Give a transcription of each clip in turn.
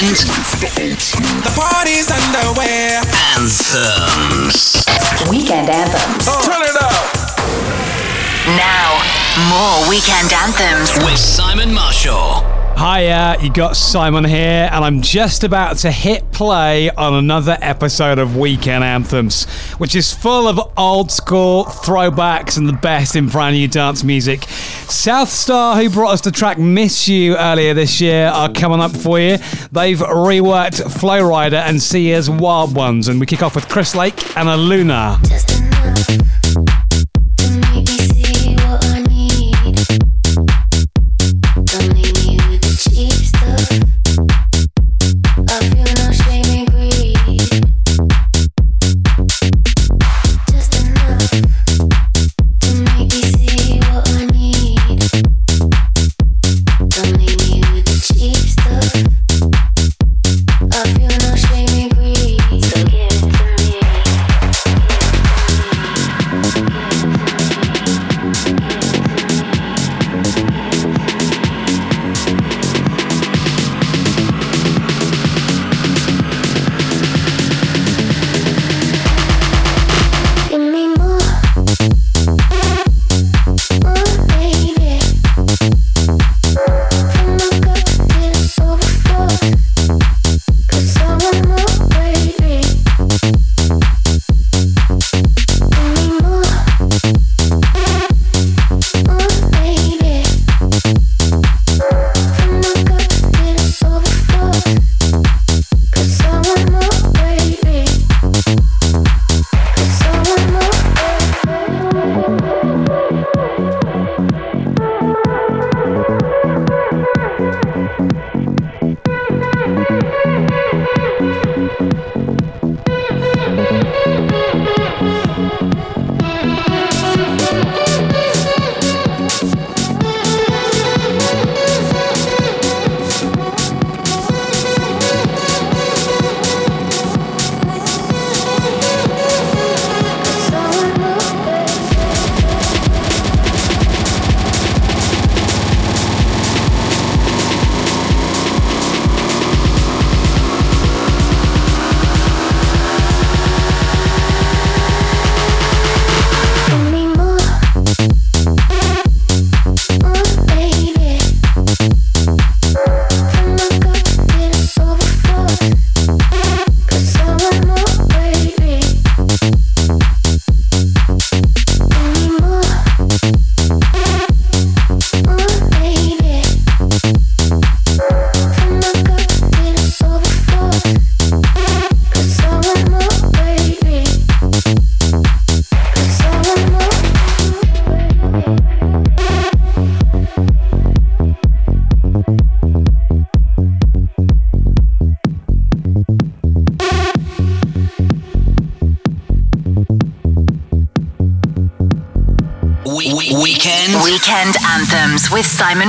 and the party's underway. Anthems. Weekend anthems. Oh. Turn it up. Now, more weekend anthems with Simon Marshall. Hiya, you got Simon here, and I'm just about to hit play on another episode of Weekend Anthems, which is full of old school throwbacks and the best in brand new dance music. Southstar, who brought us the track Miss You earlier this year, are coming up for you. They've reworked Flo Rida and Sia's Wild Ones, and we kick off with Chris Lake and Aluna.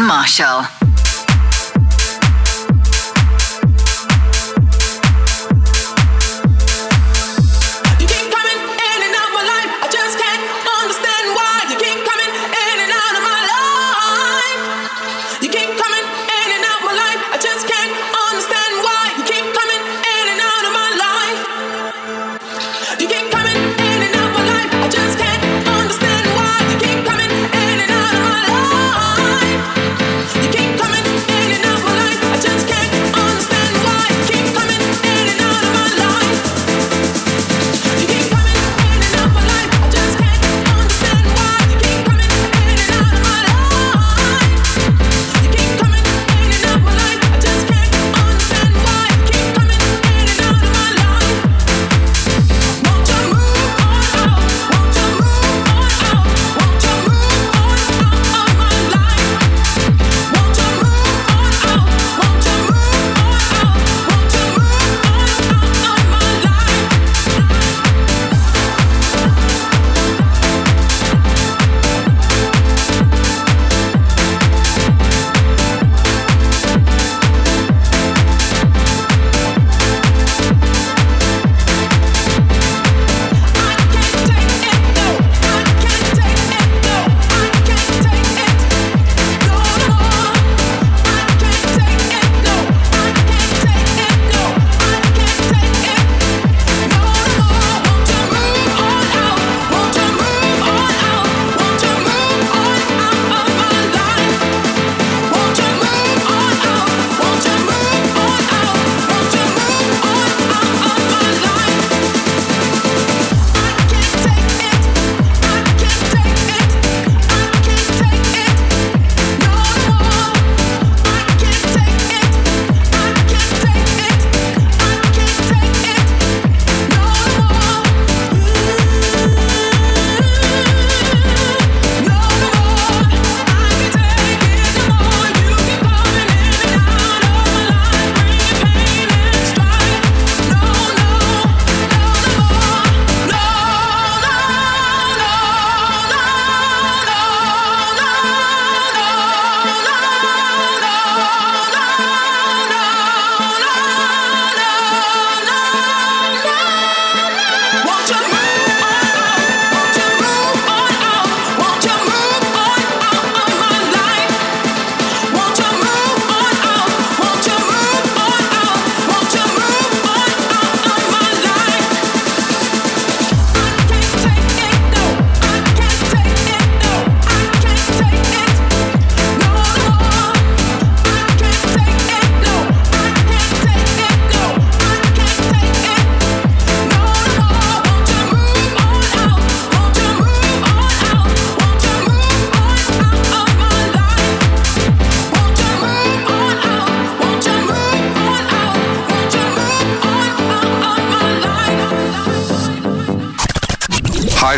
Marshall.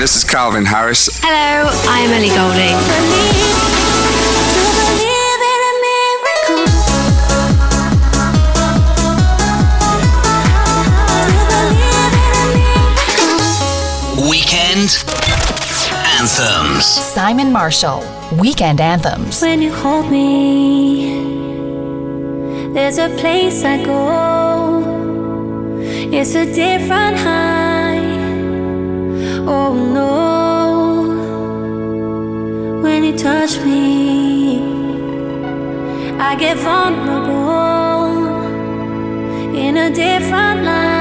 Hi, this is Calvin Harris. Hello, I'm Ellie Goulding. Weekend Anthems. Simon Marshall, Weekend Anthems. When you hold me, there's a place I go. It's a different high. Oh no. When you touch me, I get vulnerable in a different light.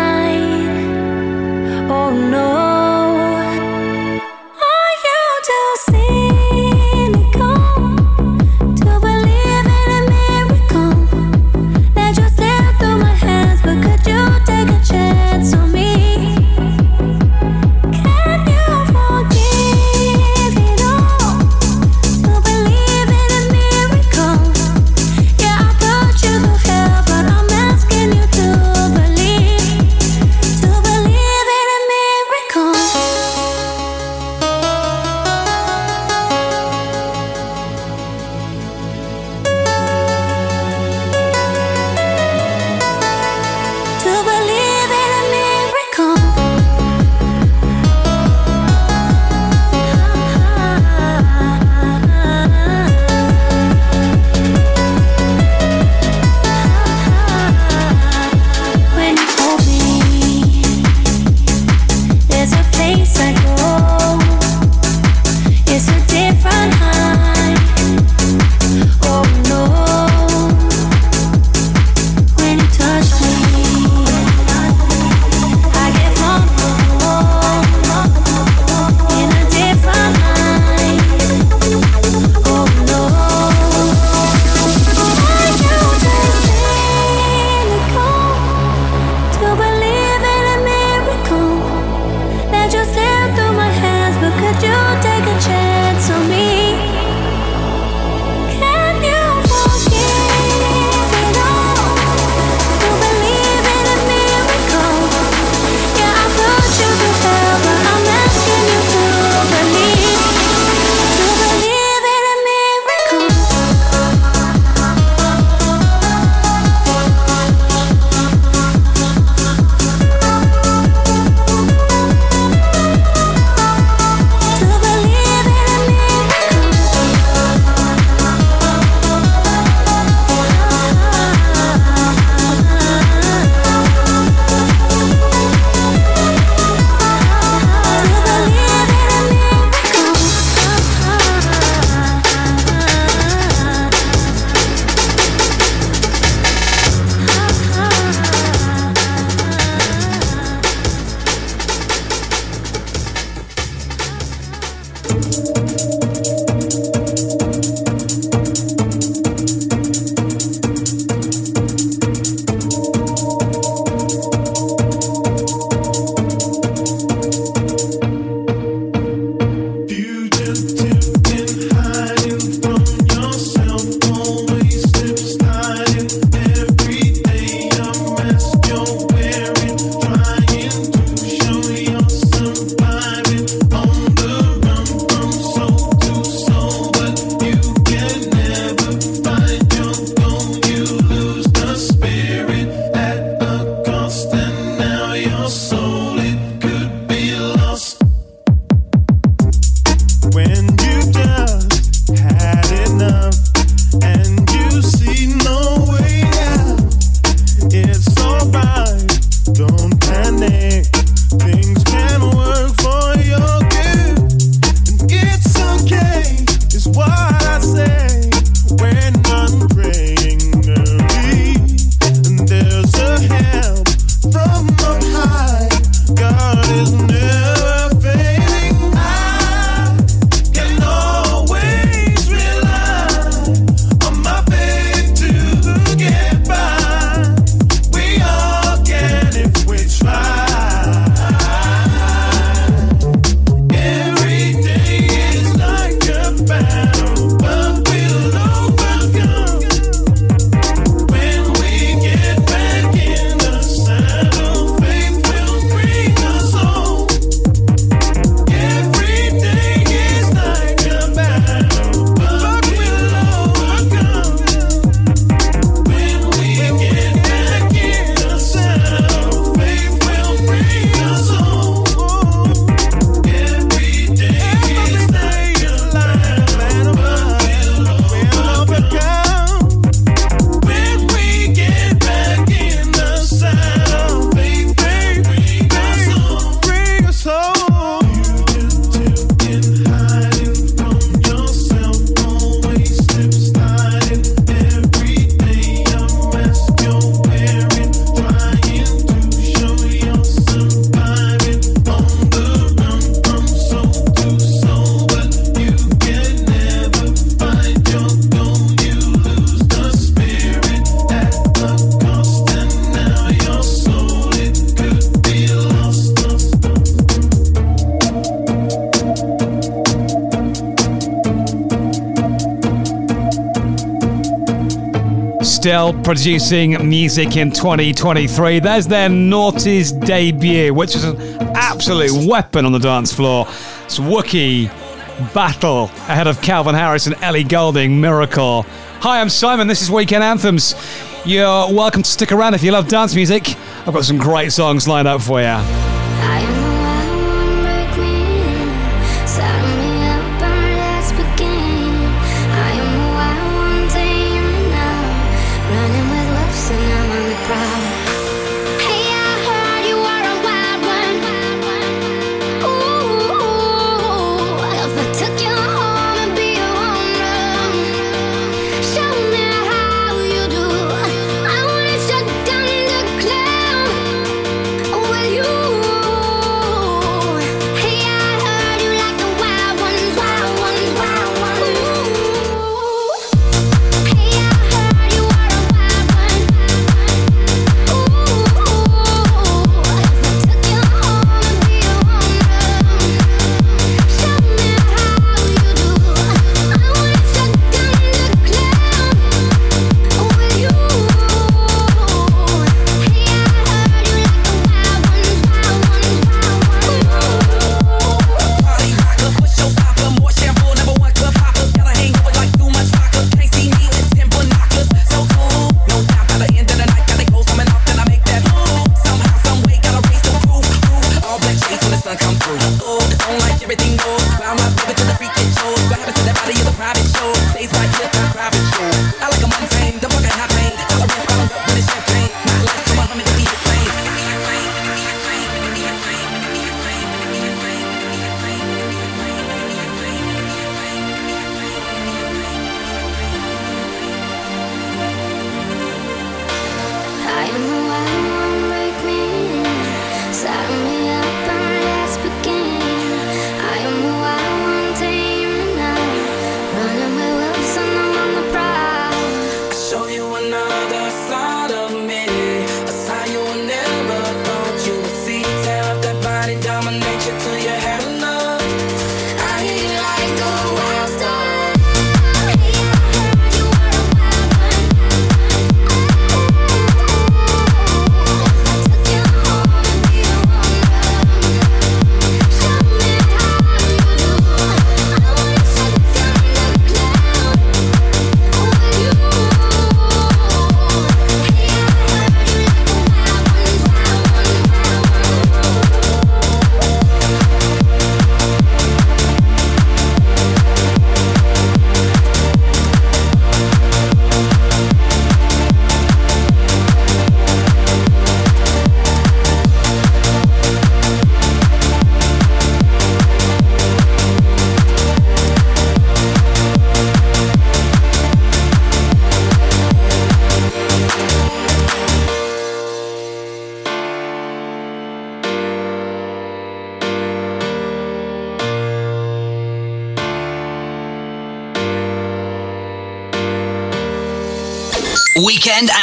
producing music in 2023. There's their Naughty's debut, which is an absolute weapon on the dance floor. It's Wookie Battle ahead of Calvin Harris and Ellie Goulding Miracle. Hi, I'm Simon. This is Weekend Anthems. You're welcome to stick around if you love dance music. I've got some great songs lined up for you.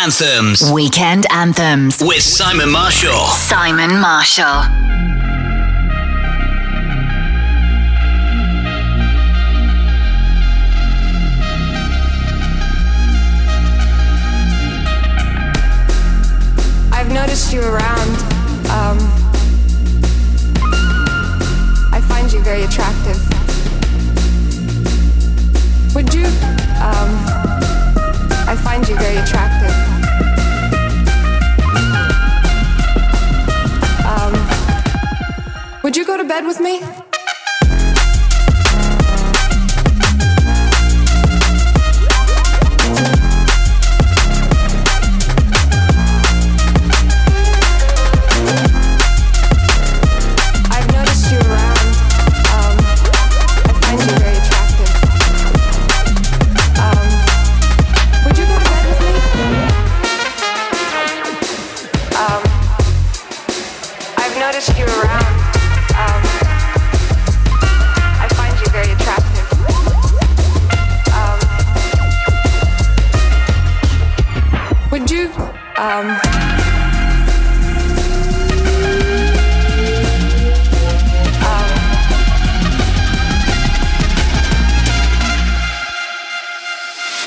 Anthems. Weekend Anthems. With Simon Marshall. Simon Marshall. I've noticed you around. Um, I find you very attractive. Would you? Um, I find you very attractive. bed with me?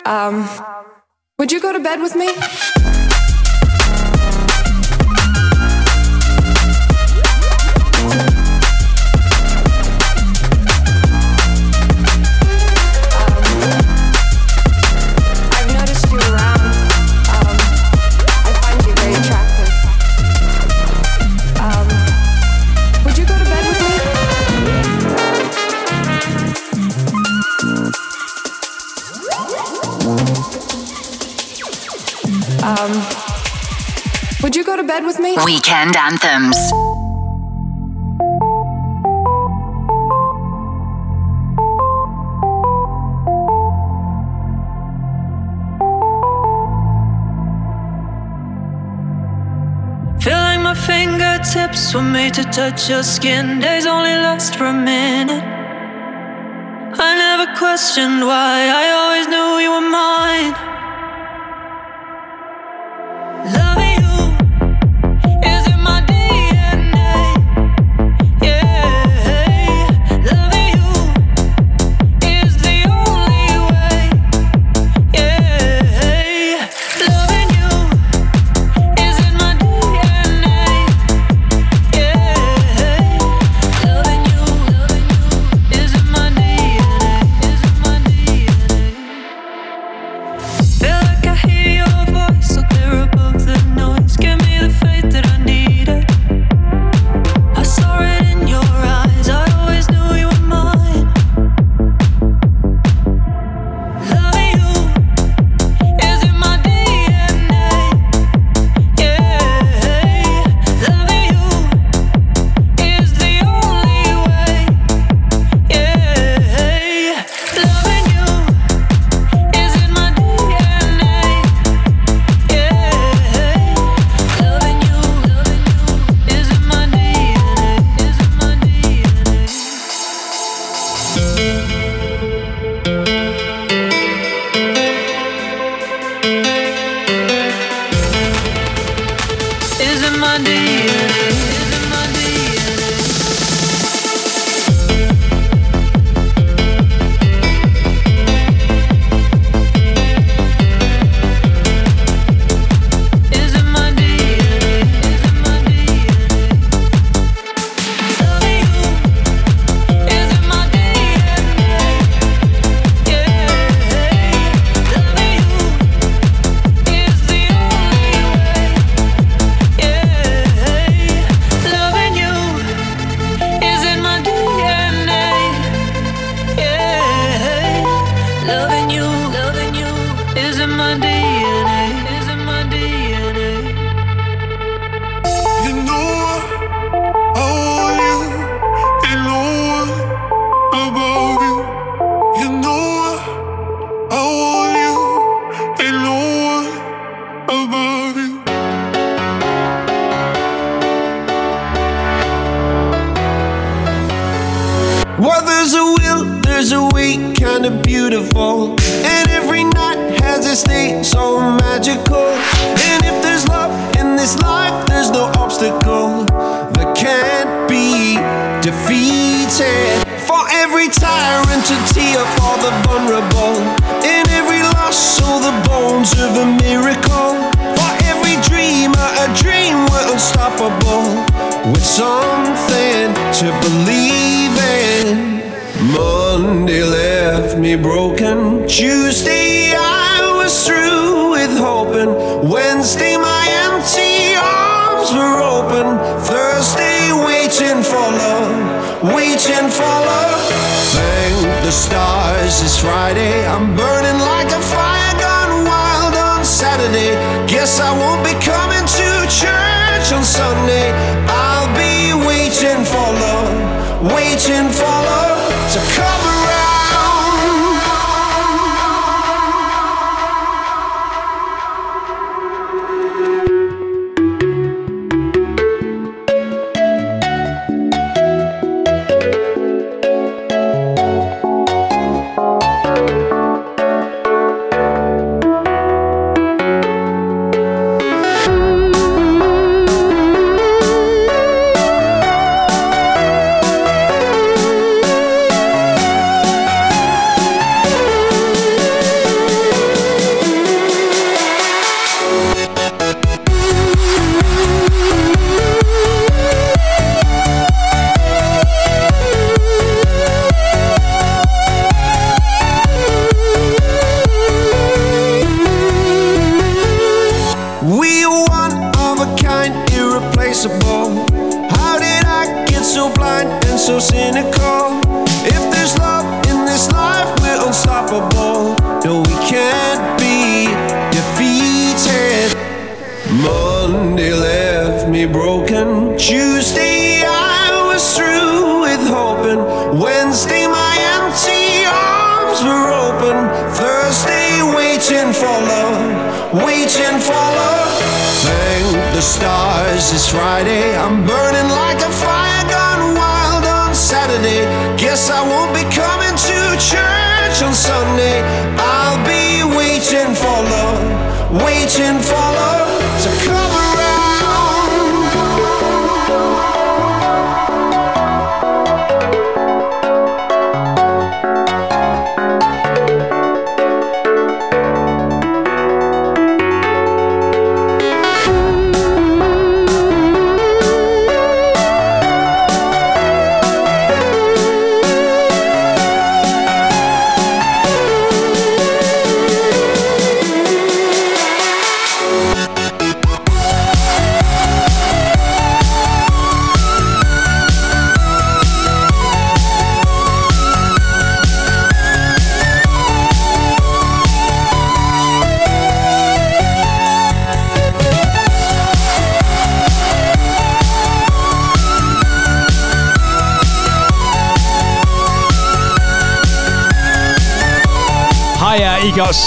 Um, would you go to bed with me? Um, would you go to bed with me? Weekend anthems. Feel like my fingertips were made to touch your skin. Days only last for a minute. I never questioned why, I always knew you were mine. So magical. And if there's love in this life, there's no obstacle that can't be defeated. For every tyrant to tear for the vulnerable. In every loss, all the bones of a miracle. For every dreamer, a dream we're unstoppable. With something to believe in. Monday left me broken. Tuesday I through with hoping. Wednesday my empty arms were open. Thursday waiting for love, waiting for love. Thank the stars it's Friday. I'm burning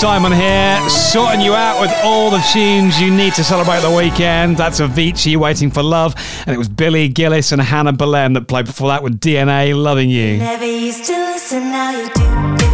Simon here, sorting you out with all the tunes you need to celebrate the weekend. That's Avicii, Waiting for Love, and it was Billy Gillies and Hannah Boleyn that played before that with DNA, Loving You. Never used to listen, now you do.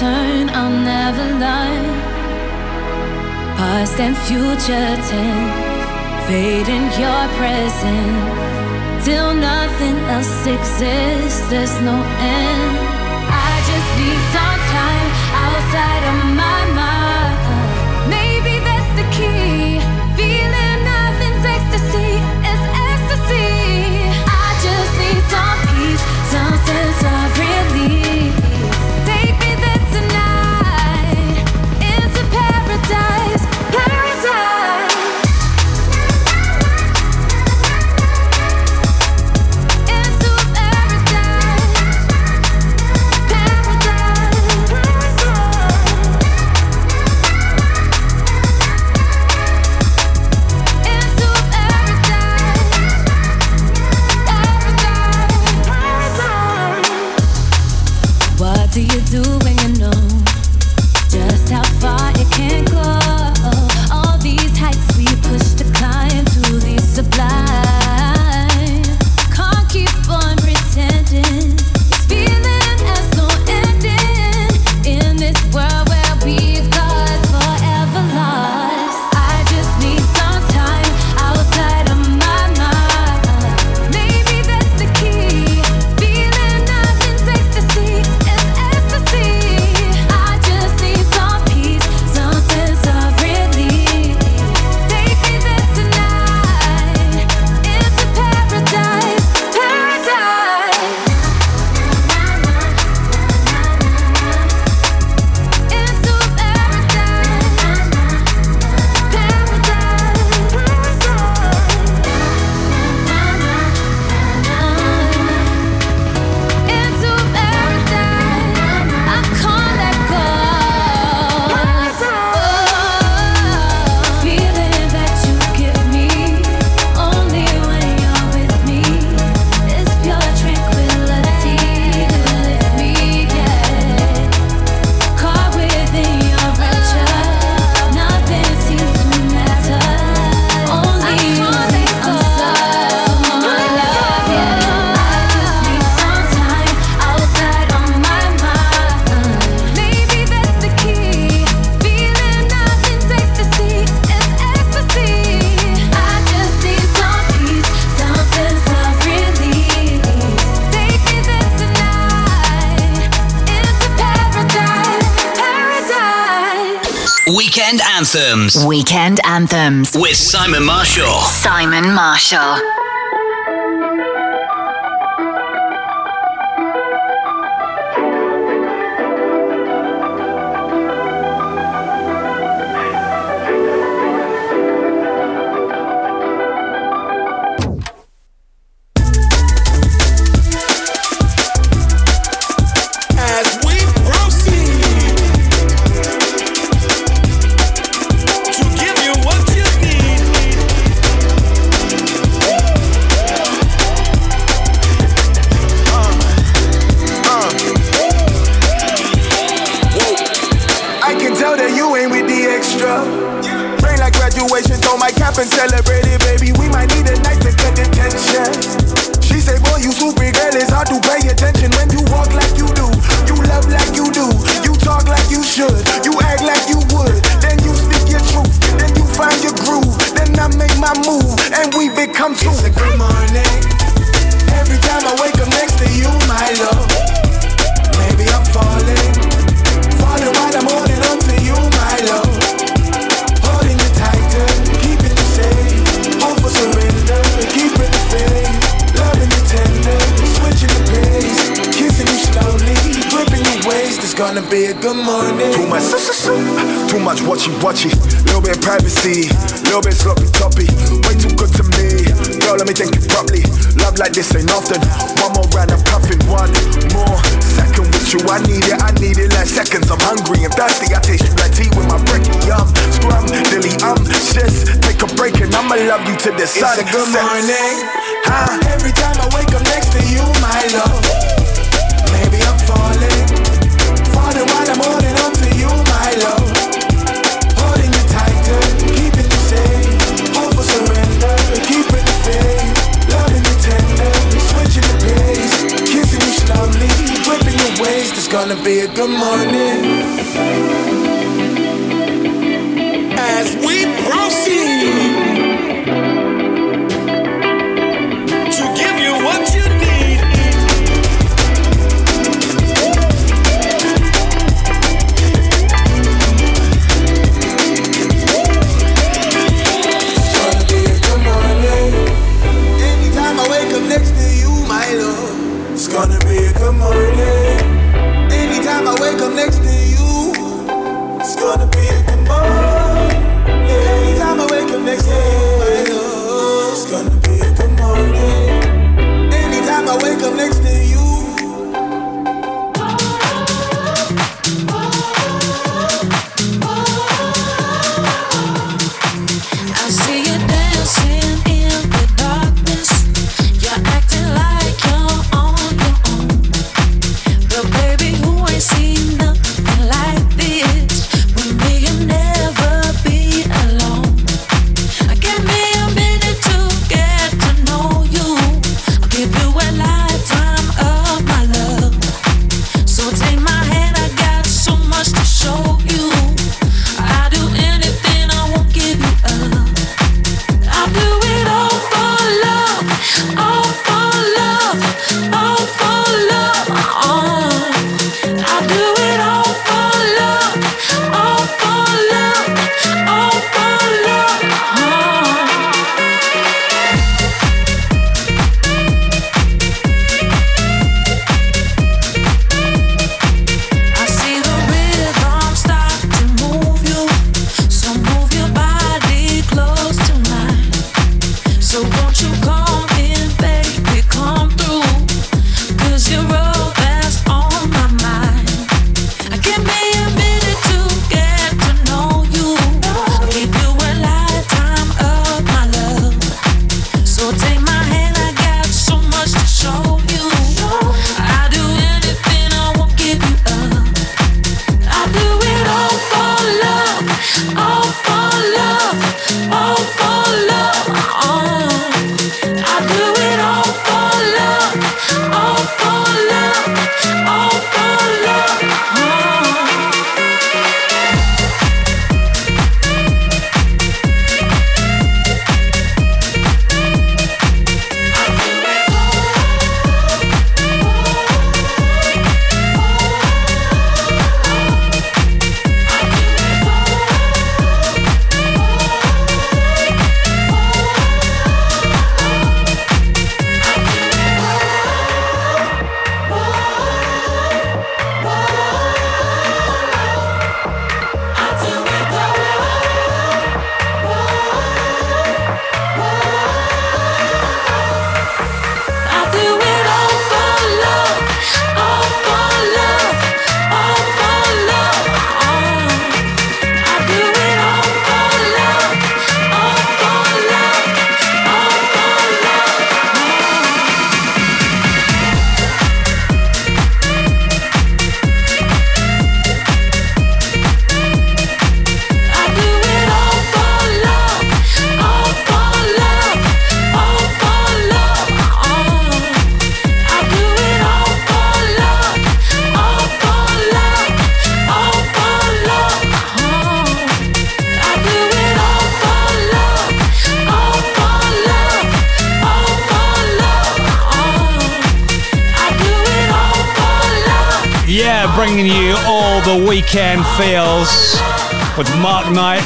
turn, I'll never lie. Past and future tense, fading your presence Till nothing else exists, there's no end. Anthems Weekend Anthems. with Simon Marshall. Simon Marshall. Too much, too much watchy watchy. Little bit of privacy, little bit sloppy toppy. Way too good to me. Girl, let me think it properly. Love like this ain't often. One more round, I'm puffing. One more second with you. I need it, I need it like seconds. I'm hungry and thirsty. I taste you like tea with my brekkie. Um, scrum, dilly, um, sis. Take a break and I'ma love you to the sun. It's a good sets. morning. Huh? Every time I wake up next to you, my love. Maybe I'm falling. Falling while I'm on gonna be a good morning. As we proceed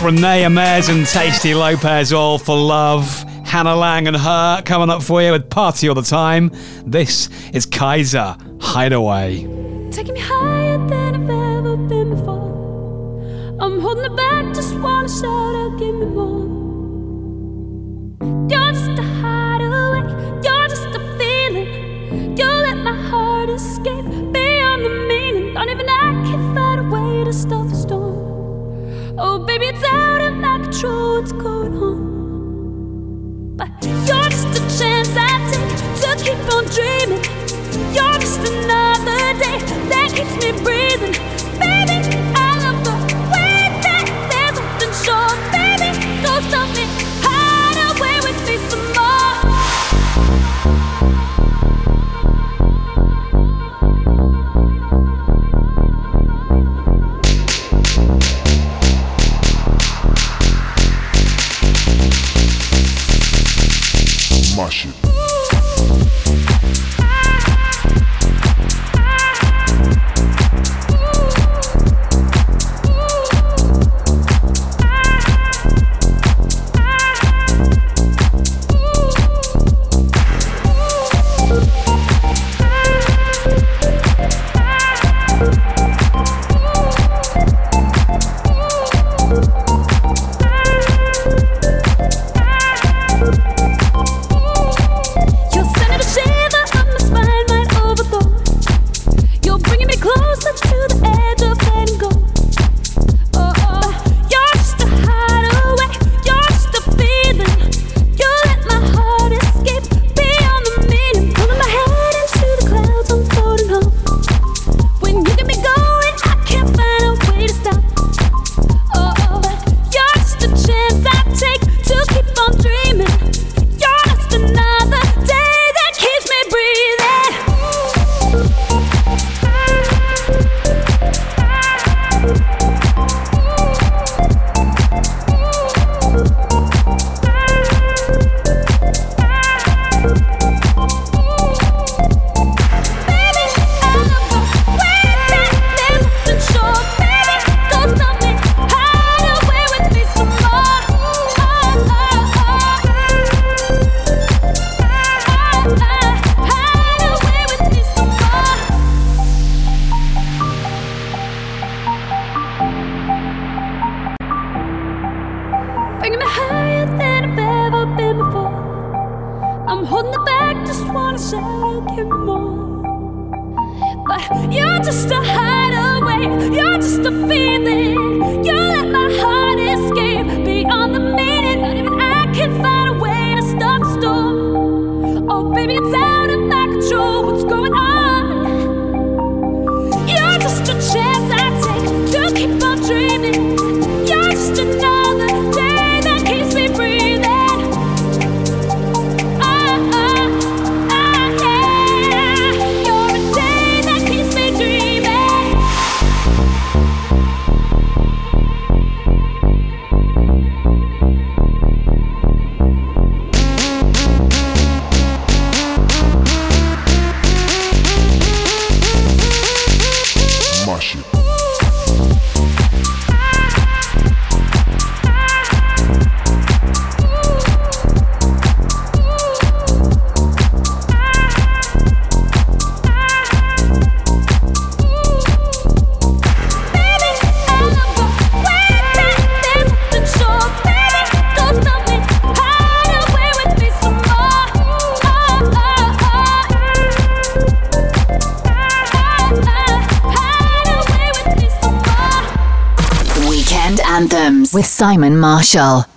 from Rene Amesz and Tasty Lopez, All for Love. Hannah Laing and her coming up for you with Party All the Time. This is Kiesza Hideaway. Taking me higher than I've ever been before. I'm holding it back, just wanna shout out, give me more. You're just a hideaway, you're just a feeling. You let my heart escape beyond the meaning. Don't even I can find a way to stop the storm. Oh, baby what's going on. But you're just a chance I take to keep on dreaming. You're just another day that keeps me breathing. Simon Marshall.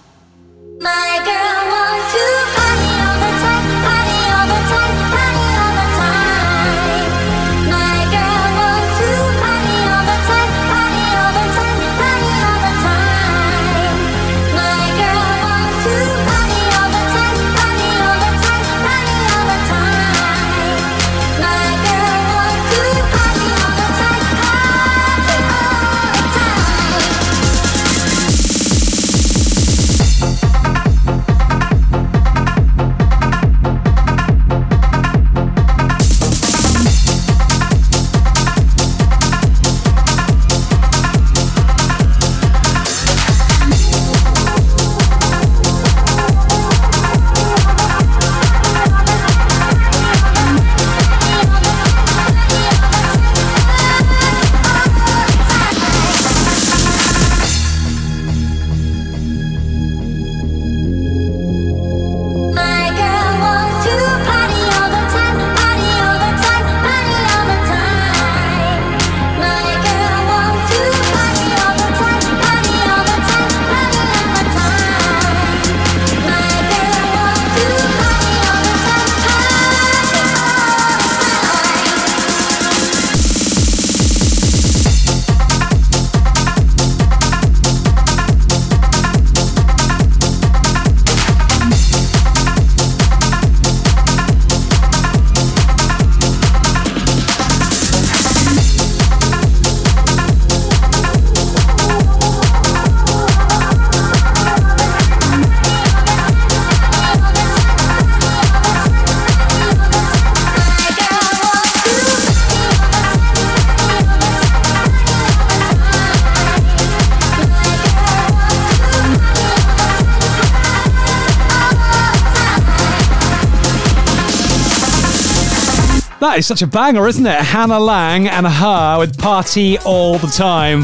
It's such a banger, isn't it? Hannah Laing and her with Party All the Time.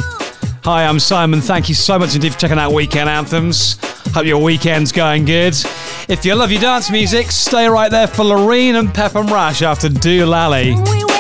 Hi, I'm Simon. Thank you so much indeed for checking out Weekend Anthems. Hope your weekend's going good. If you love your dance music, stay right there for Loreen and Pep and Rash after Doolally.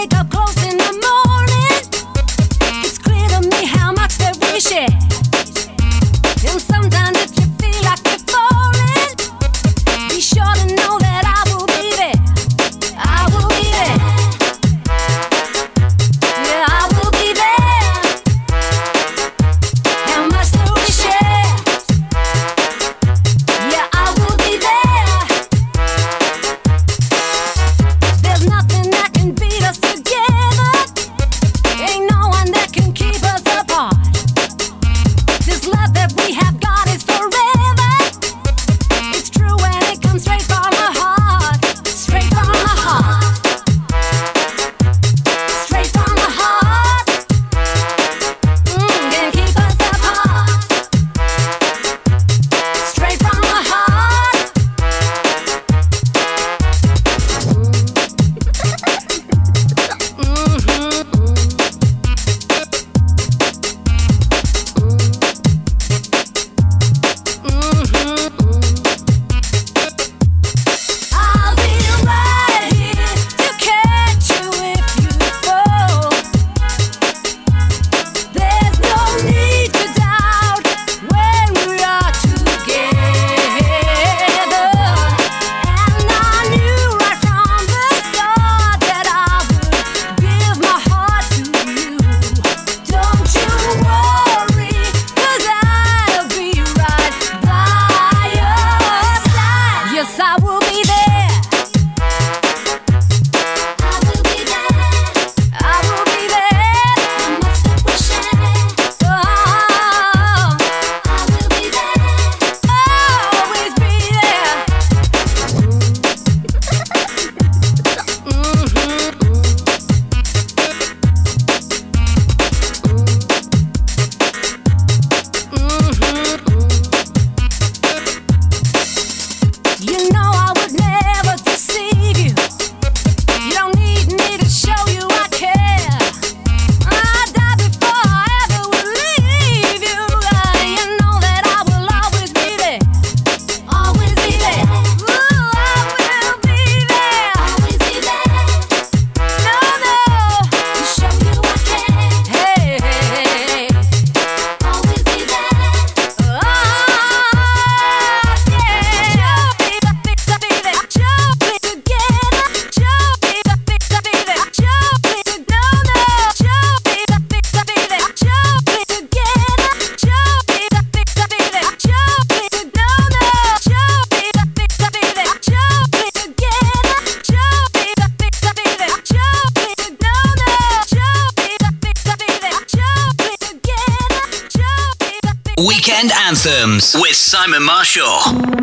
Weekend Anthems with Simon Marshall.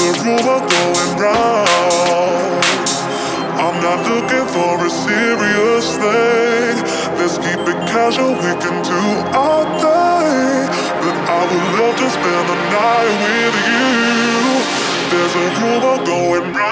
the rumor going round. I'm not looking for a serious thing. Let's keep it casual, we can do our thing. But I would love to spend the night with you. There's a rumor going round.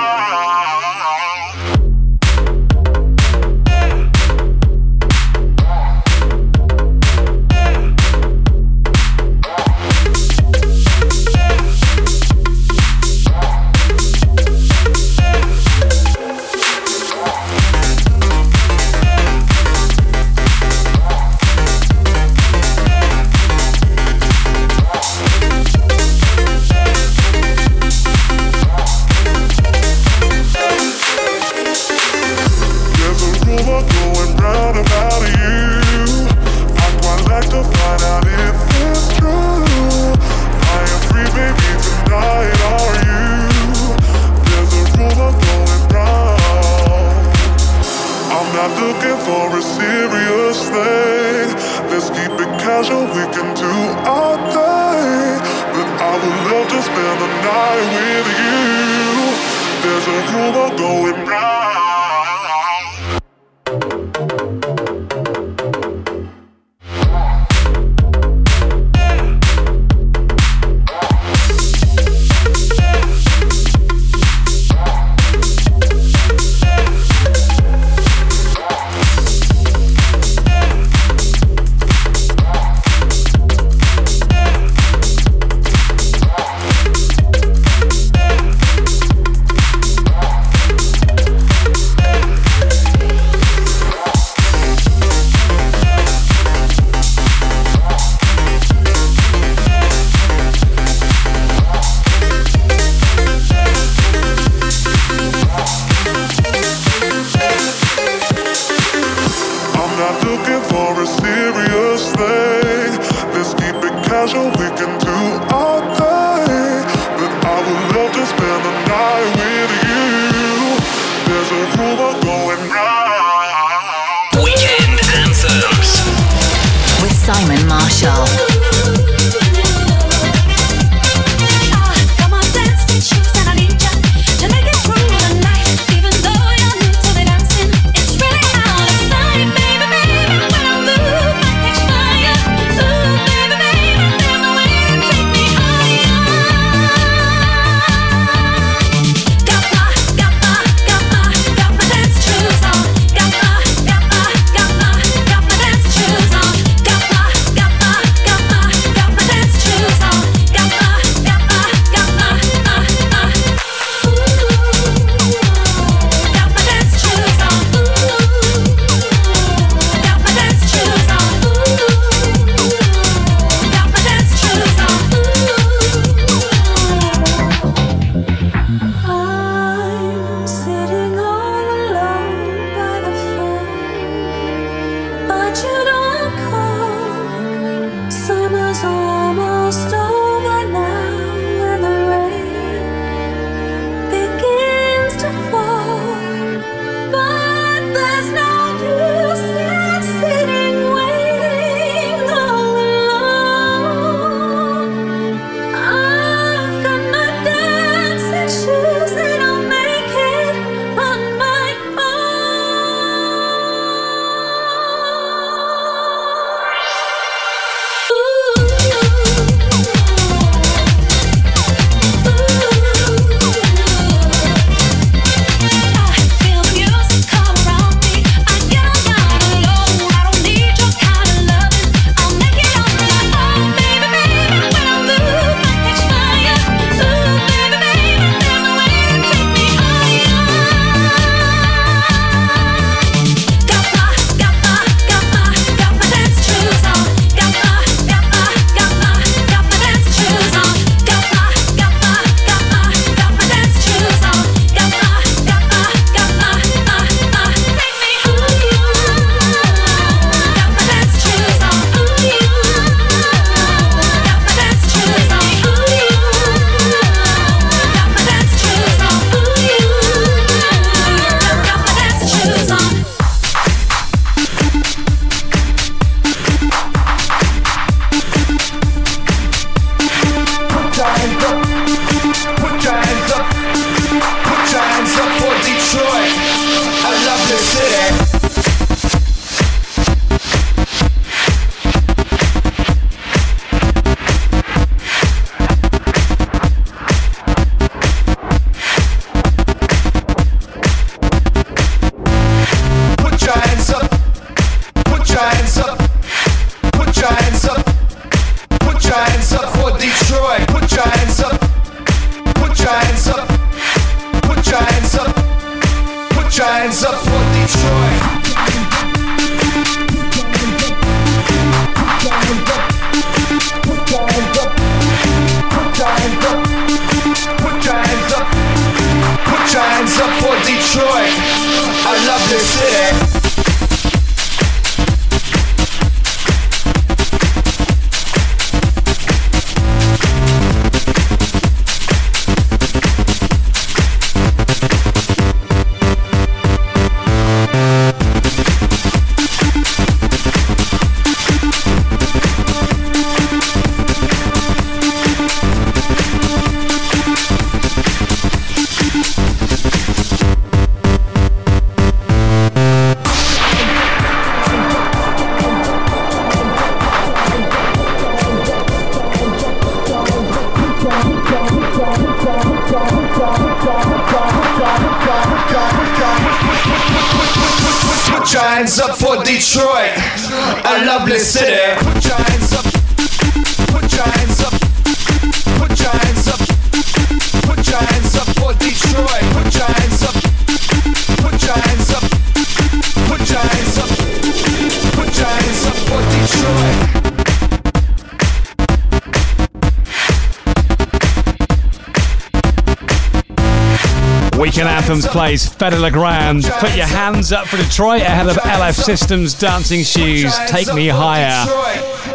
Weekend Anthems plays Fedde Le Grand. Put your hands up for Detroit ahead of LF Systems Dancing Shoes. Take me higher.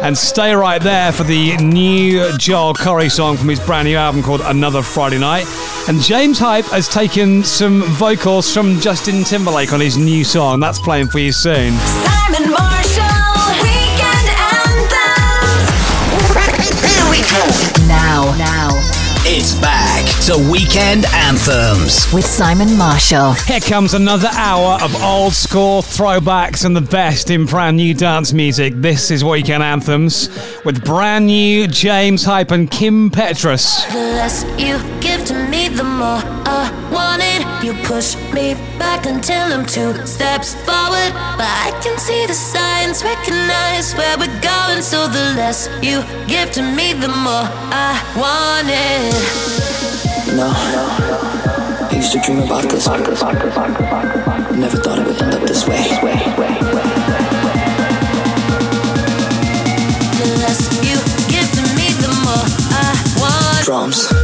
And stay right there for the new Joel Corry song from his brand new album called Another Friday Night. And James Hype has taken some vocals from Justin Timberlake on his new song. That's playing for you soon. Simon Marshall, Weekend Anthems. Here we go. Now, now, It's back to Weekend Anthems. with Simon Marshall. Here comes another hour of old school throwbacks and the best in brand new dance music. This is Weekend Anthems with brand new James Hype and Kim Petras. The less you give to me, the more I want it. You push me back until I'm two steps forward. But I can see the signs, recognize where we're going. So the less you give to me, the more I want it. No. I used to dream about this. Never thought it would end up this way. The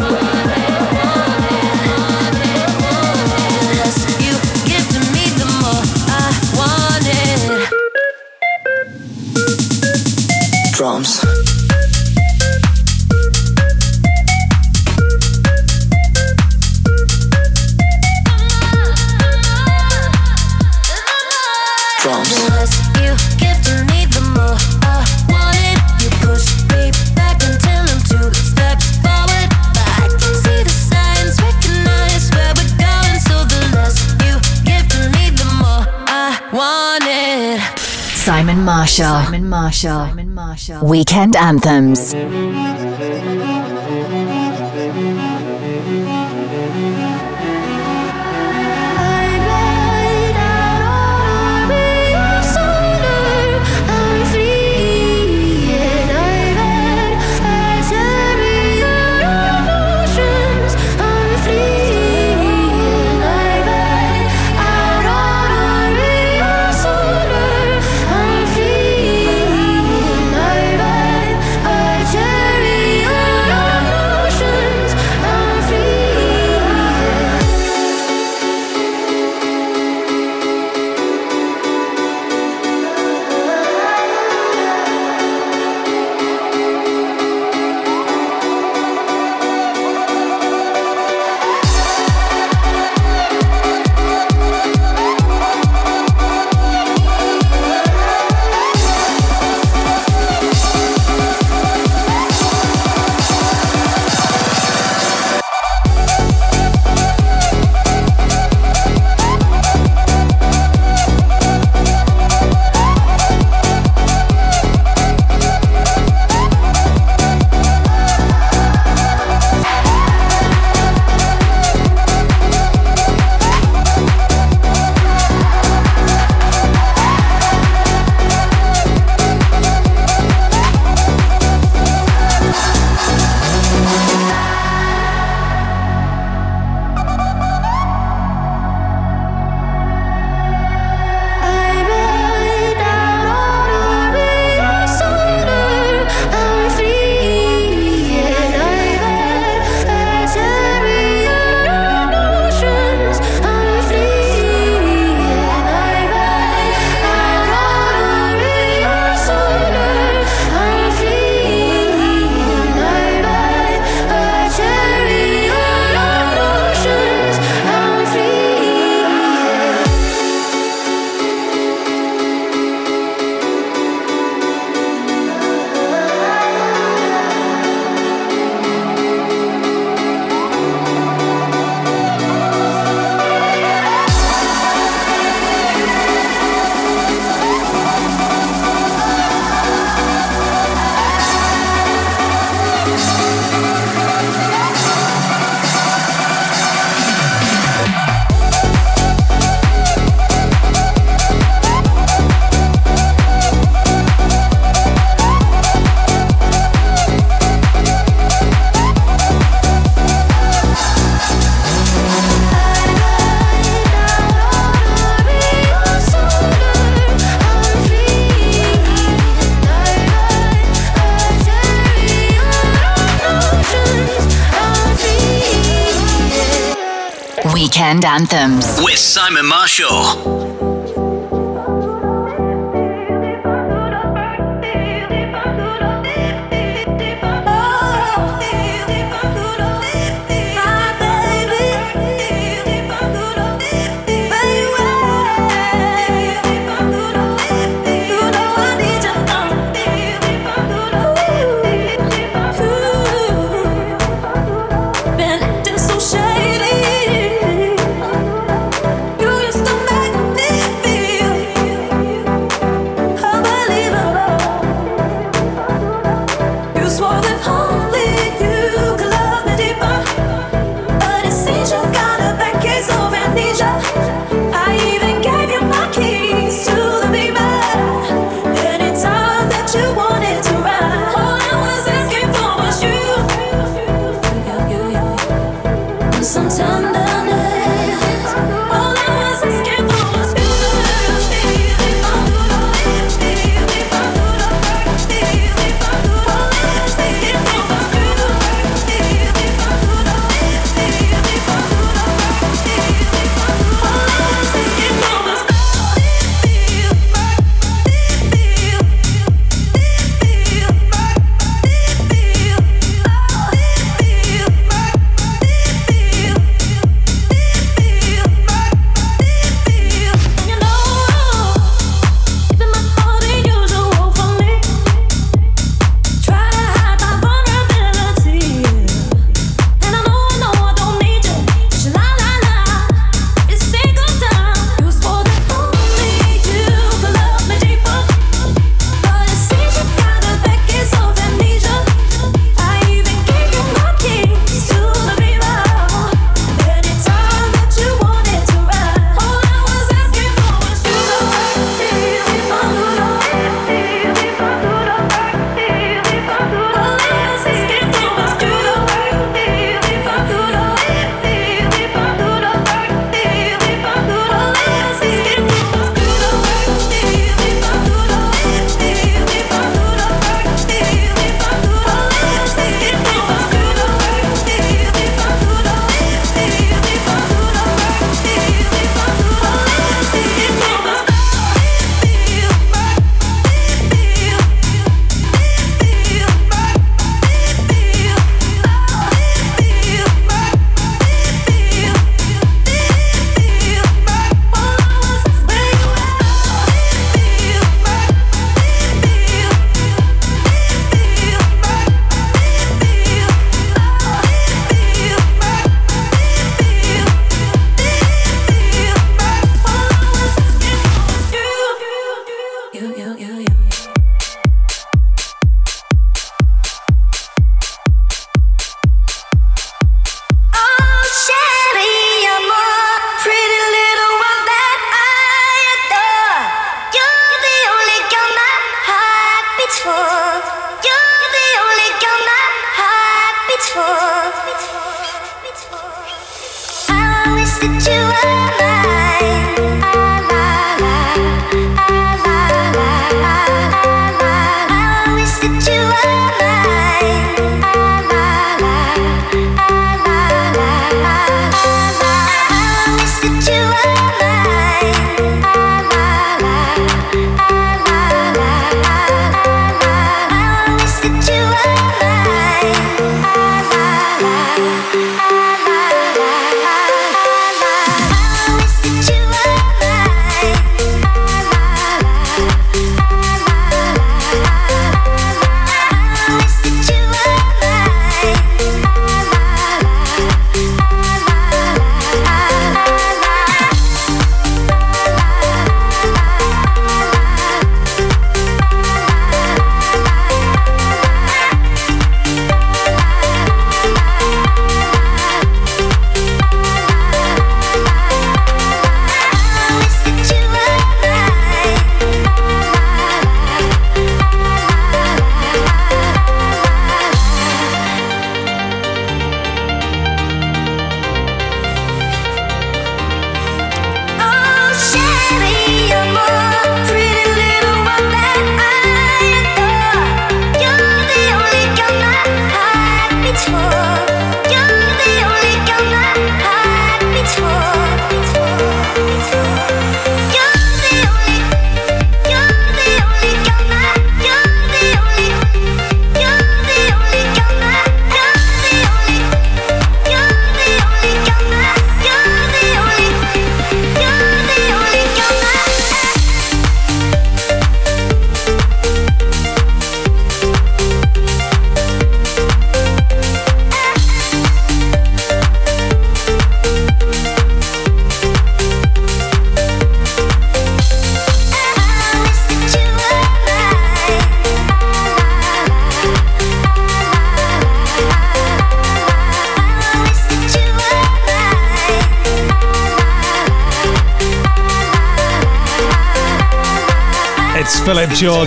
Marshall. Simon Marshall. Simon Marshall. Weekend Anthems. Anthems. With Simon Marshall.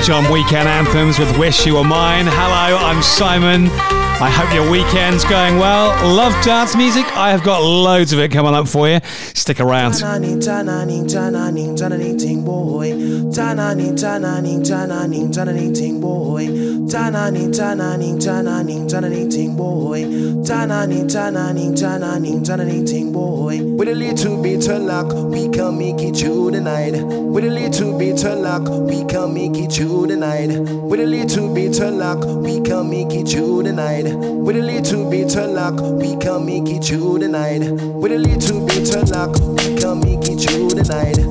Philip on Weekend Anthems with Wish You Were Mine. Hello, I'm Simon. I hope your weekend's going well. Love dance music? I have got loads of it coming up for you. Stick around. With a little bit of luck, we can make it through the night. With a little bit of luck, we can make it through the night. With a little bit of luck, we can make it through the night. With a little bit of luck, we can make it through the night. With a little bit of luck, we can make it through the night.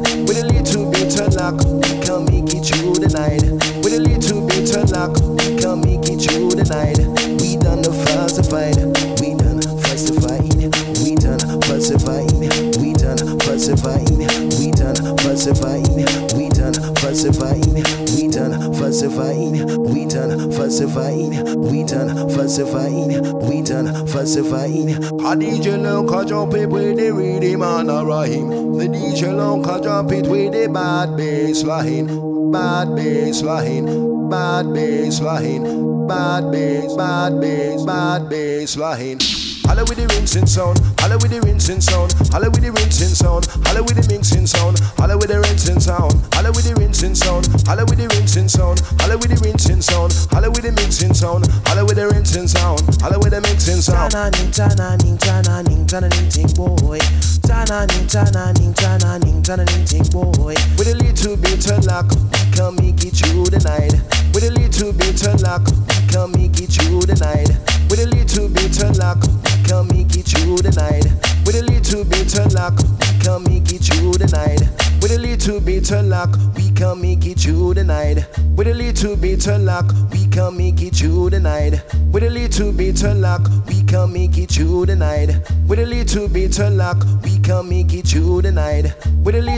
Falsified, we done falsified, we done falsified. A DJ long can jump it with the rhythm and a rhyme. The DJ long can jump it with the bad bass line, bad bass line, bad bass line, bad bass, bad bass, bad bass line. Holla with the rinsing sound, holla with the rinsing sound, holla with the rinsing sound, holla with the mixing sound, holla with the rinsing sound, holla with the rinsing sound, holla with the rinsing sound, holla with the rinsing sound, holla with the mixing sound, holla with the rinsing sound, holla with the mixing sound. Tananing, tananing, tananing, tananing, ting boy. Tananing, tananing, tananing, tananing, ting boy. With a little bit of luck, can make it through the night. With a little bit of luck, can make it through the night. With a little bit of luck, can make it through the night. With a little bit of luck, we can make it through the night. With a little bit of luck, we can make it through the night. With a little bit of luck, we can make it through the night. With a little bit of luck, we can make it through the night. With a little bit of luck, we can make it through the night.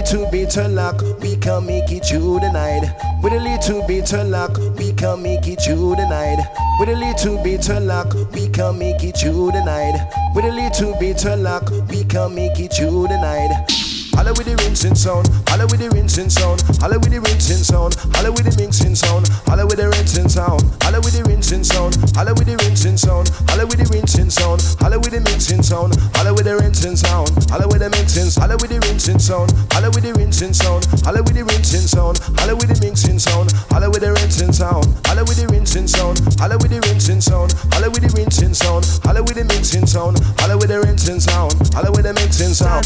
Little bit of luck, we can make it through the night. With a little bit of luck, we can make it through the night. With a little bit of luck, we can make it through the night. With a little bit of luck, we can make it through the night. Holla with the rinsing sound, holla with the rinsing sound, holla with the rinsing sound, holla with the mixing sound, holla with the rinsing sound, holla with the rinsing sound, holla with the rinsing sound, holla with the rinsing sound, holla with the mixing sound, holla with the rinsing sound, holla with the mixing, holla with the rinsing sound, holla with the rinsing sound, holla with the rinsing sound, holla with the mixing sound, holla with the rinsing sound, holla with the rinsing sound, holla with the rinsing sound, holla with the rinsing sound, holla with the mixing sound, holla with the rinsing sound, holla with the mixing sound.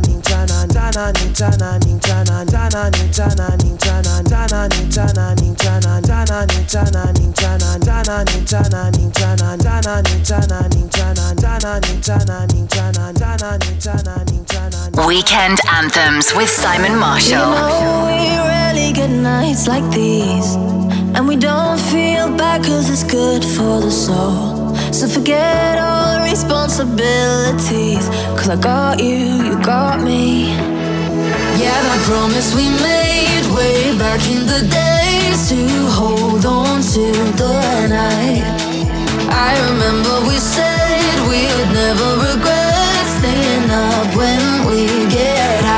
Weekend Anthems with Simon Marshall. You know we rarely get nights like these. And we don't feel bad cause it's good for the soul. So forget all the responsibilities. Cause I got you, you got me. Yeah, that promise we made way back in the days to hold on to the night. I remember we said we would never regret staying up when we get high.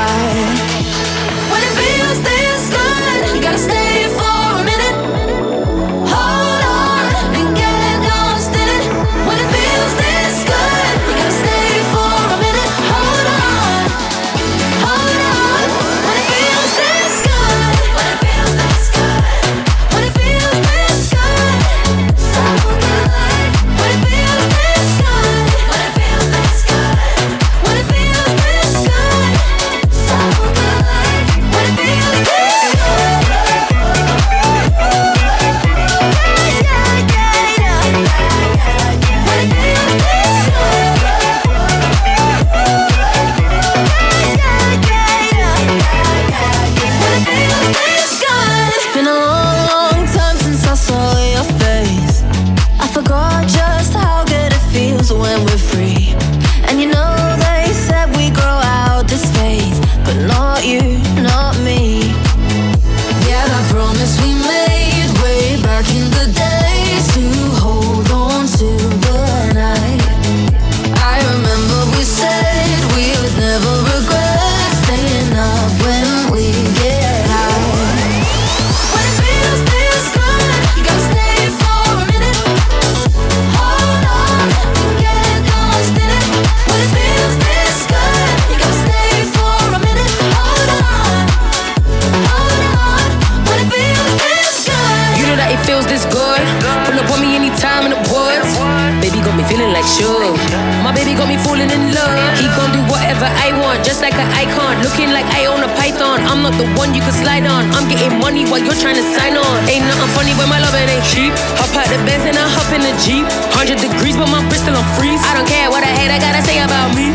boy. Pull up on me anytime in the woods. Baby got me feeling like sure. My baby got me falling in love. He gon' do whatever I want, just like an icon. Looking like I own a python. I'm not the one you can slide on. I'm getting money while you're trying to sign on. Ain't nothing funny when my lovin' ain't cheap. Hop out the Benz and I hop in the Jeep. 100 degrees, but my wrist still on freeze. I don't care what I hate, I gotta say about me.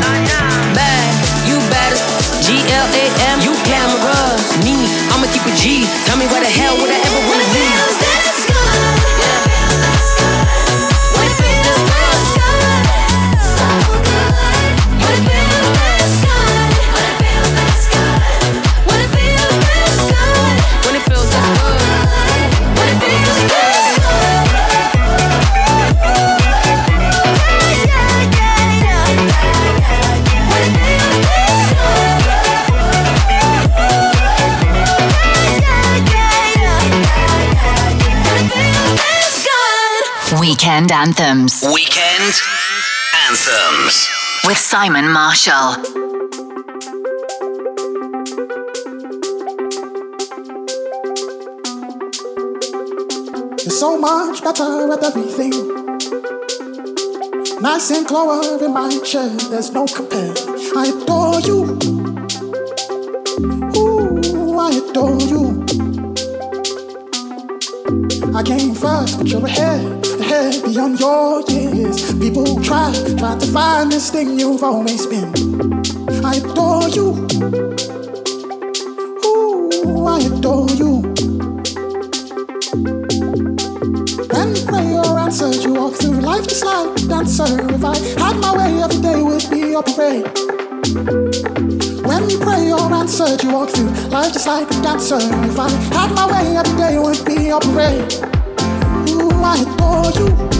Bad, you bad as G-L-A-M, you glamorous. Me, I'ma keep a G. Tell me where the hell would I ever wanna be? Weekend Anthems. Weekend Anthems. With Simon Marshall. You're so much better at everything. Nice and clover in my chair, there's no compare. I adore you. Ooh, I adore you. I came first, but you're ahead, ahead beyond your years. People try, try to find this thing you've always been. I adore you. Ooh, I adore you. When prayer answered, you walk through life just like a dancer. If I had my way, every day would be a parade. When prayer answered, you walk through life just like a dancer. If I had my way, every day would be a parade. Ooh, I adore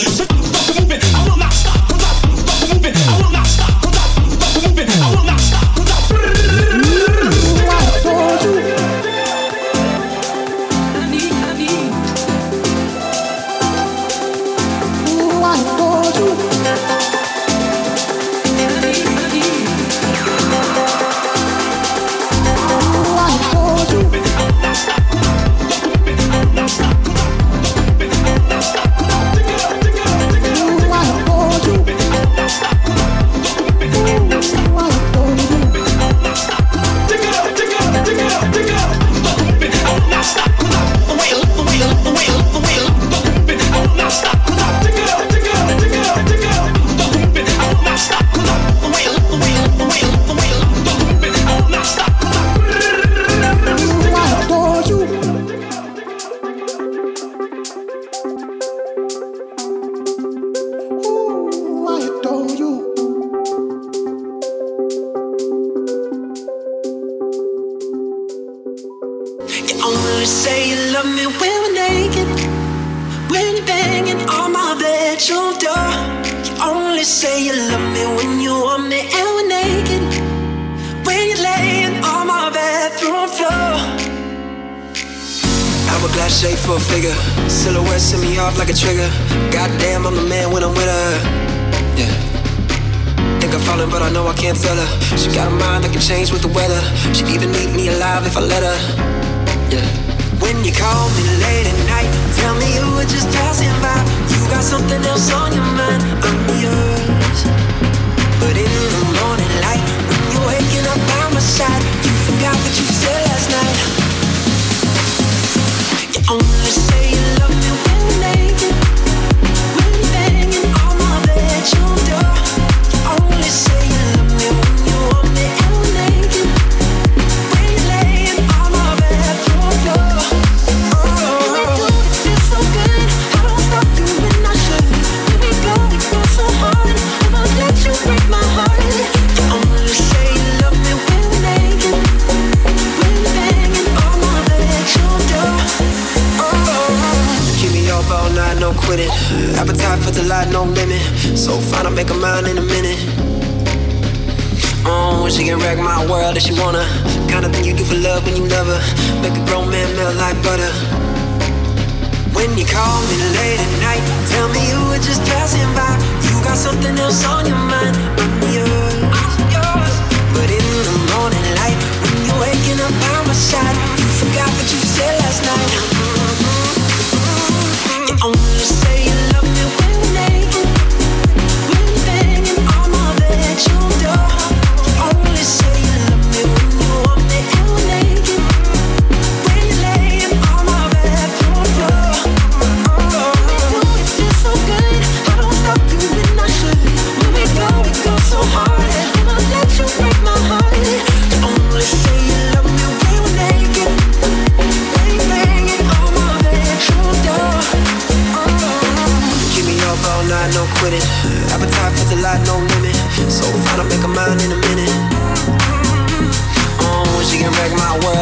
So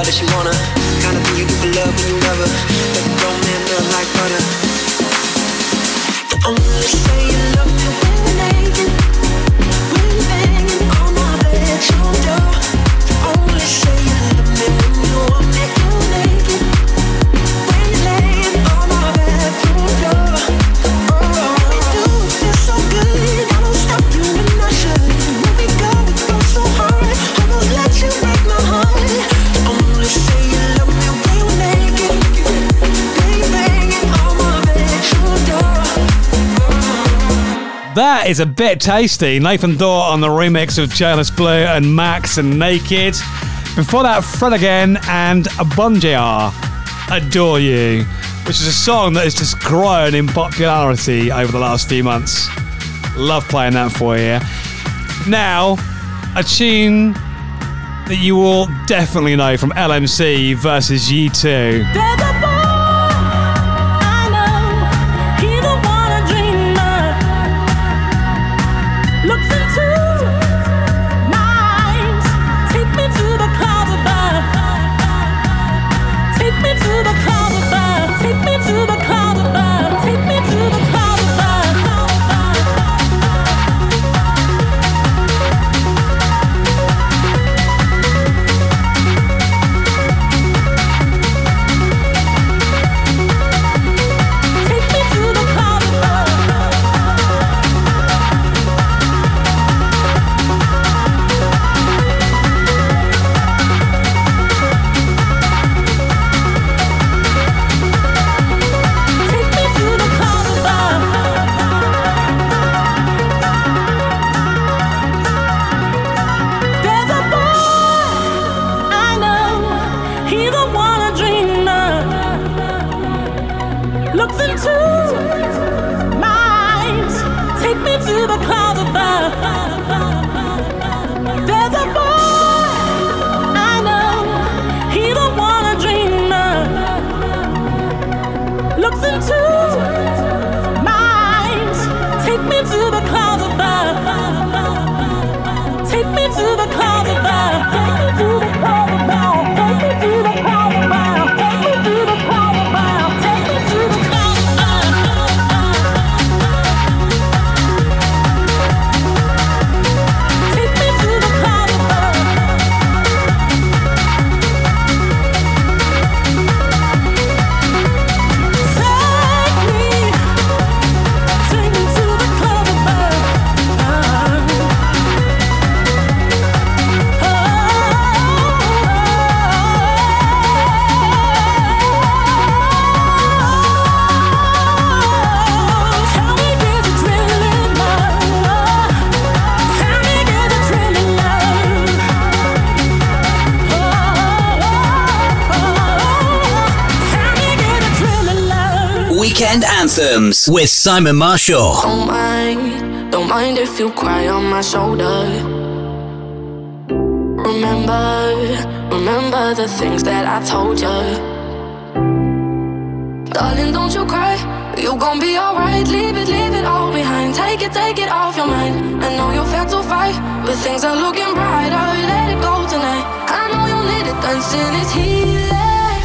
that you wanna. Kinda thing you do for love when you never. That is a bit tasty. Nathan Dawe on the remix of Jonas Blue and Max and Naked. Before that, Fred Again and *Obongjayar*. Adore You, which is a song that has just grown in popularity over the last few months. Love playing that for you. Now, a tune that you will definitely know from LMC versus U2. Anthems with Simon Marshall. Don't mind, don't mind if you cry on my shoulder. Remember, remember the things that I told you. Darling, don't you cry. You gon' be alright. Leave it, leave it all behind. Take it, take it off your mind. I know you're fed to fight, but things are looking brighter. Let it go tonight. I know you need it. Dancing is healing.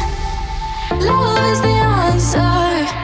Love is the answer.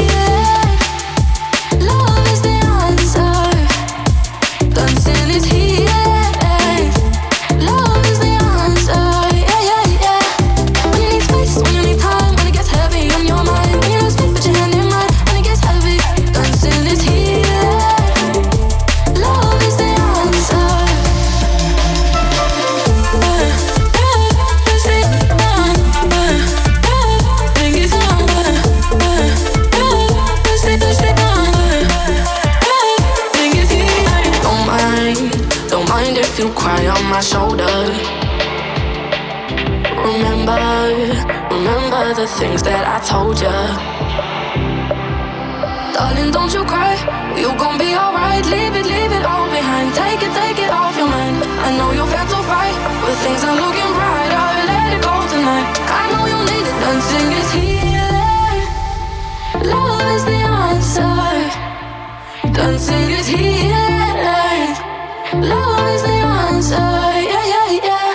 things that I told ya. Darling, don't you cry. You gon' be alright. Leave it, leave it all behind. Take it, take it off your mind. I know you've had to fight, but things are looking brighter. Let it go tonight. I know you need it. Dancing is healing. Love is the answer. Dancing is healing. Love is the answer. Yeah, yeah, yeah.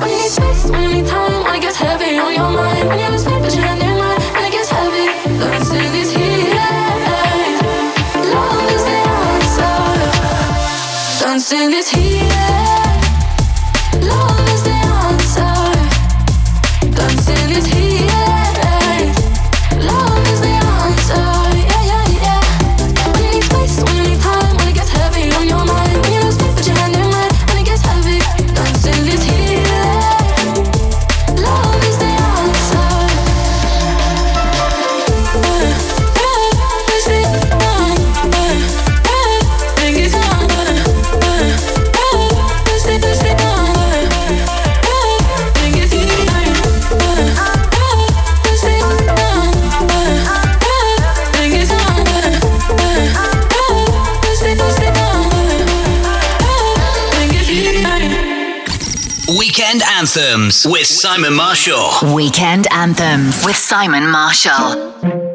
When you need space, when you need time, when it gets heavy on your mind, when you Dancing is healing. Anthems with Simon Marshall. Weekend Anthems with Simon Marshall.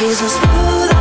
Cause I smooth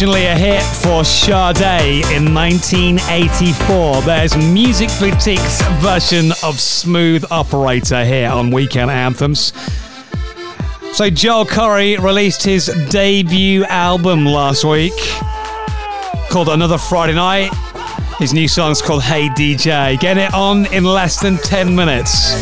originally a hit for Sade in 1984. There's Music Boutique's version of Smooth Operator here on Weekend Anthems. So, Joel Corry released his debut album last week called Another Friday Night. His new song's called Hey DJ. Get it on in less than 10 minutes.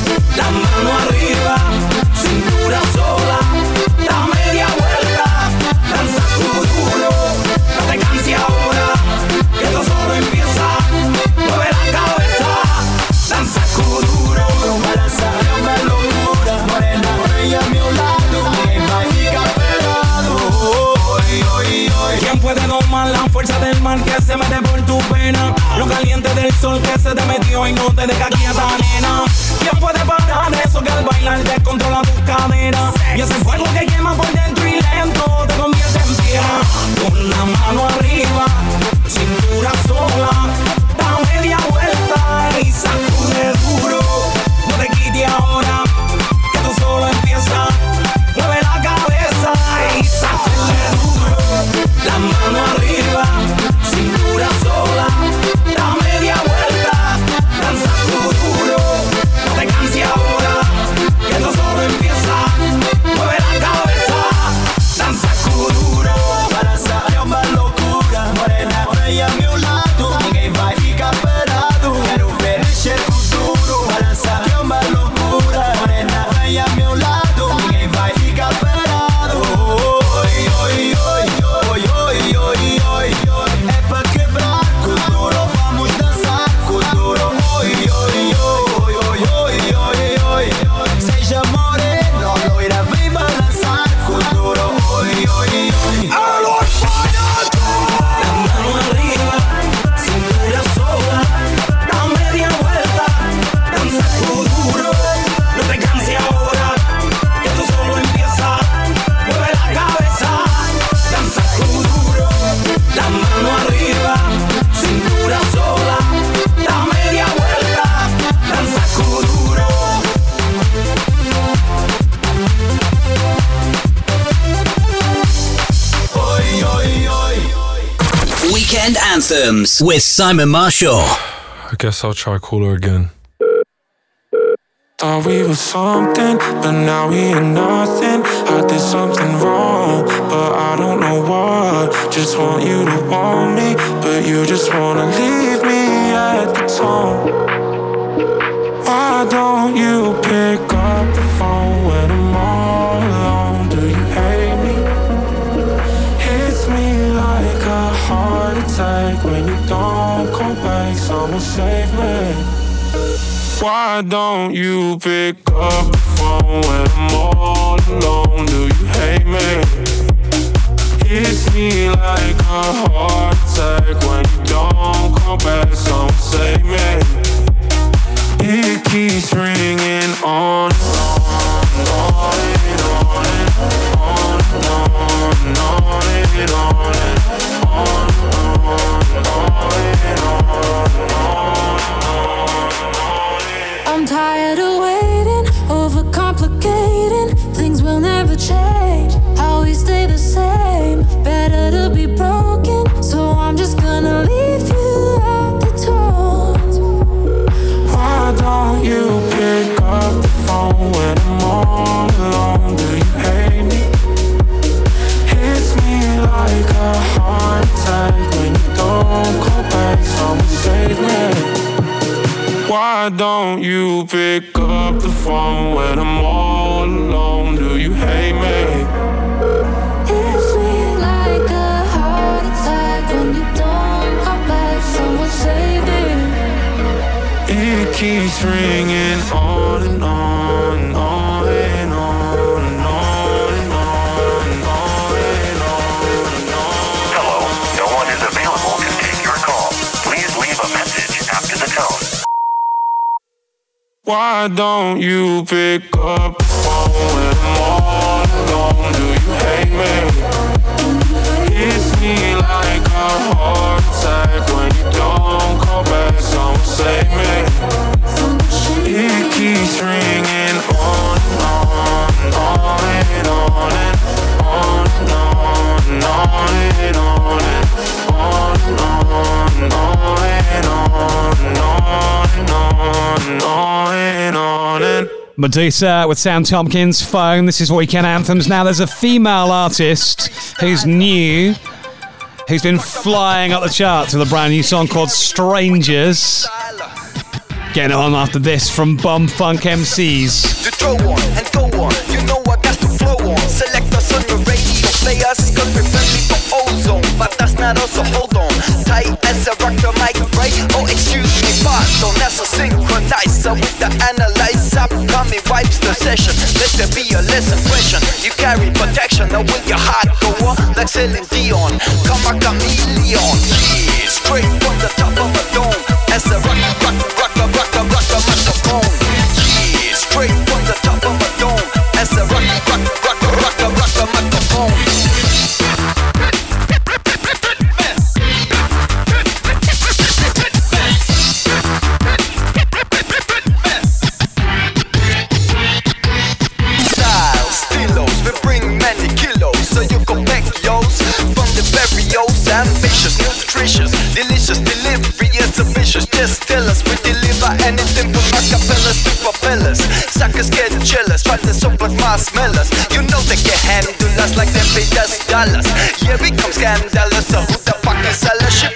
Fuerza del mar que se mete por tu pena. Lo caliente del sol que se te metió y no te deja quieta, nena. ¿Quién puede parar eso que al bailar descontrola tus caderas? Y ese fuego que quema por dentro y lento te convierte en piedra. Con la mano arriba, cintura sola, Anthems with Simon Marshall. I guess I'll try call her again. Thought we were something, but now we ain't nothing. I did something wrong, but I don't know what. Just want you to want me, but you just wanna leave me at the tone. Why don't you pick save me. Why don't you pick up the phone when I'm all alone? Do you hate me? Hits me like a heart attack when you don't call back. Someone save me. It keeps ringing on and on and on and on and on and on and on and on and on and on and night. Why don't you pick up the phone when I'm all alone? Do you hate me? It keeps ringing on and on Why don't you pick up the phone when I'm all alone? Do you hate me? Hits me like a heart attack when you don't call back. Someone save me. It keeps ringing on and on on and on and on and on and on and on and on and on and on and on Meduza with Sam Tompkins, Phone. This is Weekend Anthems. Now, there's a female artist who's new, who's been flying up the charts with a brand new song called Strangers. Getting on after this from Bomfunk MC's. on and go on. You know flow on. Select us on the radio, play us but that's not all, so hold on Tight as I rock the mic, right? Oh, excuse me, pardon As I synchronize up with the analyze Upcoming wipes the session Let there be a lesson question You carry protection, now will your heart go on? Like Celine Dion, come a chameleon Yeah, straight from the top of a dome As I rock, rock, rock, rock, rock, rock, rock, rock, rock We deliver anything from acapellas to propellers. Suckers get jealous, but they're so black marshmallows. You know they can handle us like they pay us dollars. Yeah, we come scandalous, so who the fuck is Alice?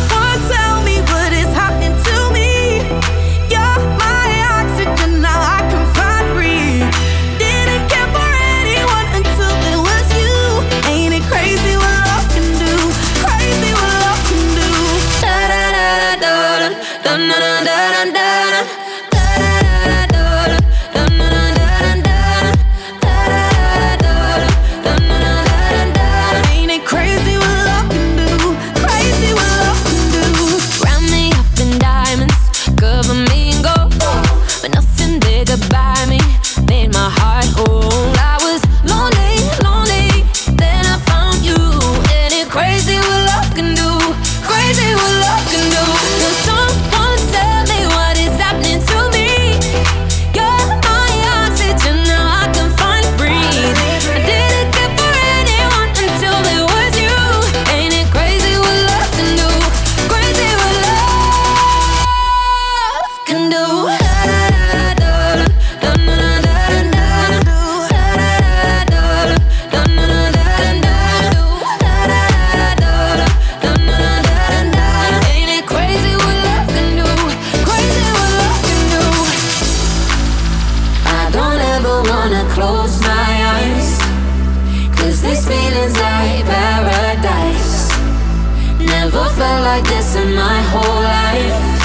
felt like this in my whole life.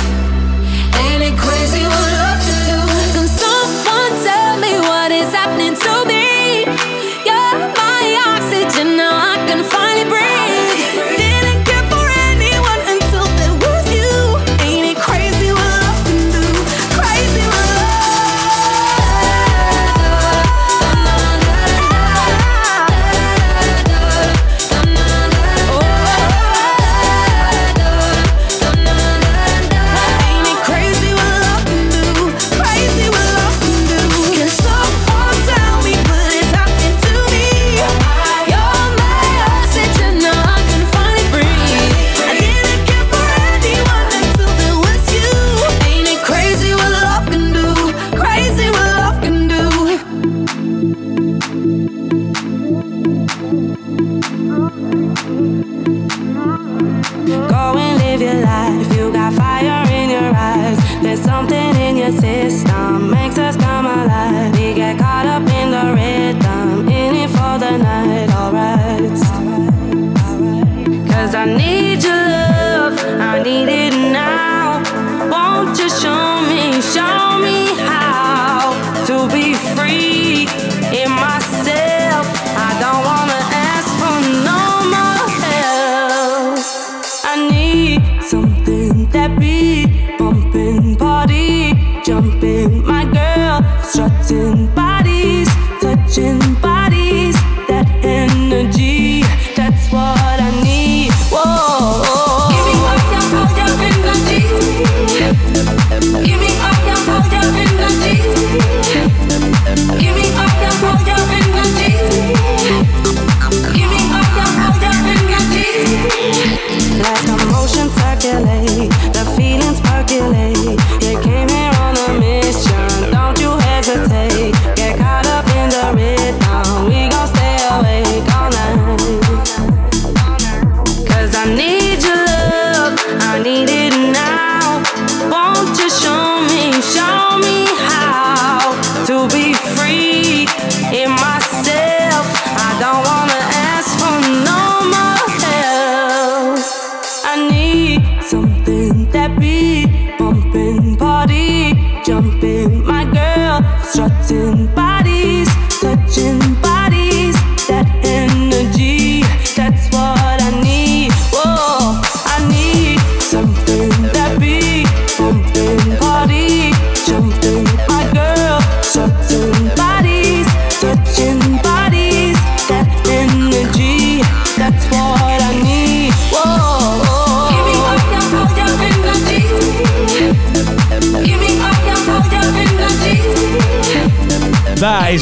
Ain't it crazy what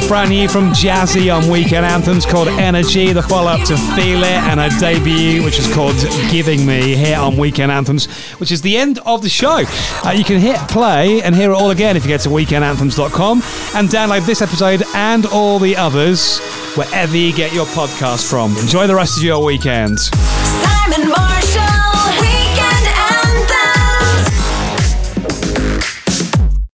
brand new from Jazzy on Weekend Anthems called Energy, the follow up to Feel It, and her debut, which is called Giving Me, here on Weekend Anthems, which is the end of the show. Uh, you can hit play and hear it all again if you go to weekendanthems.com and download this episode and all the others wherever you get your podcast from. Enjoy the rest of your weekend.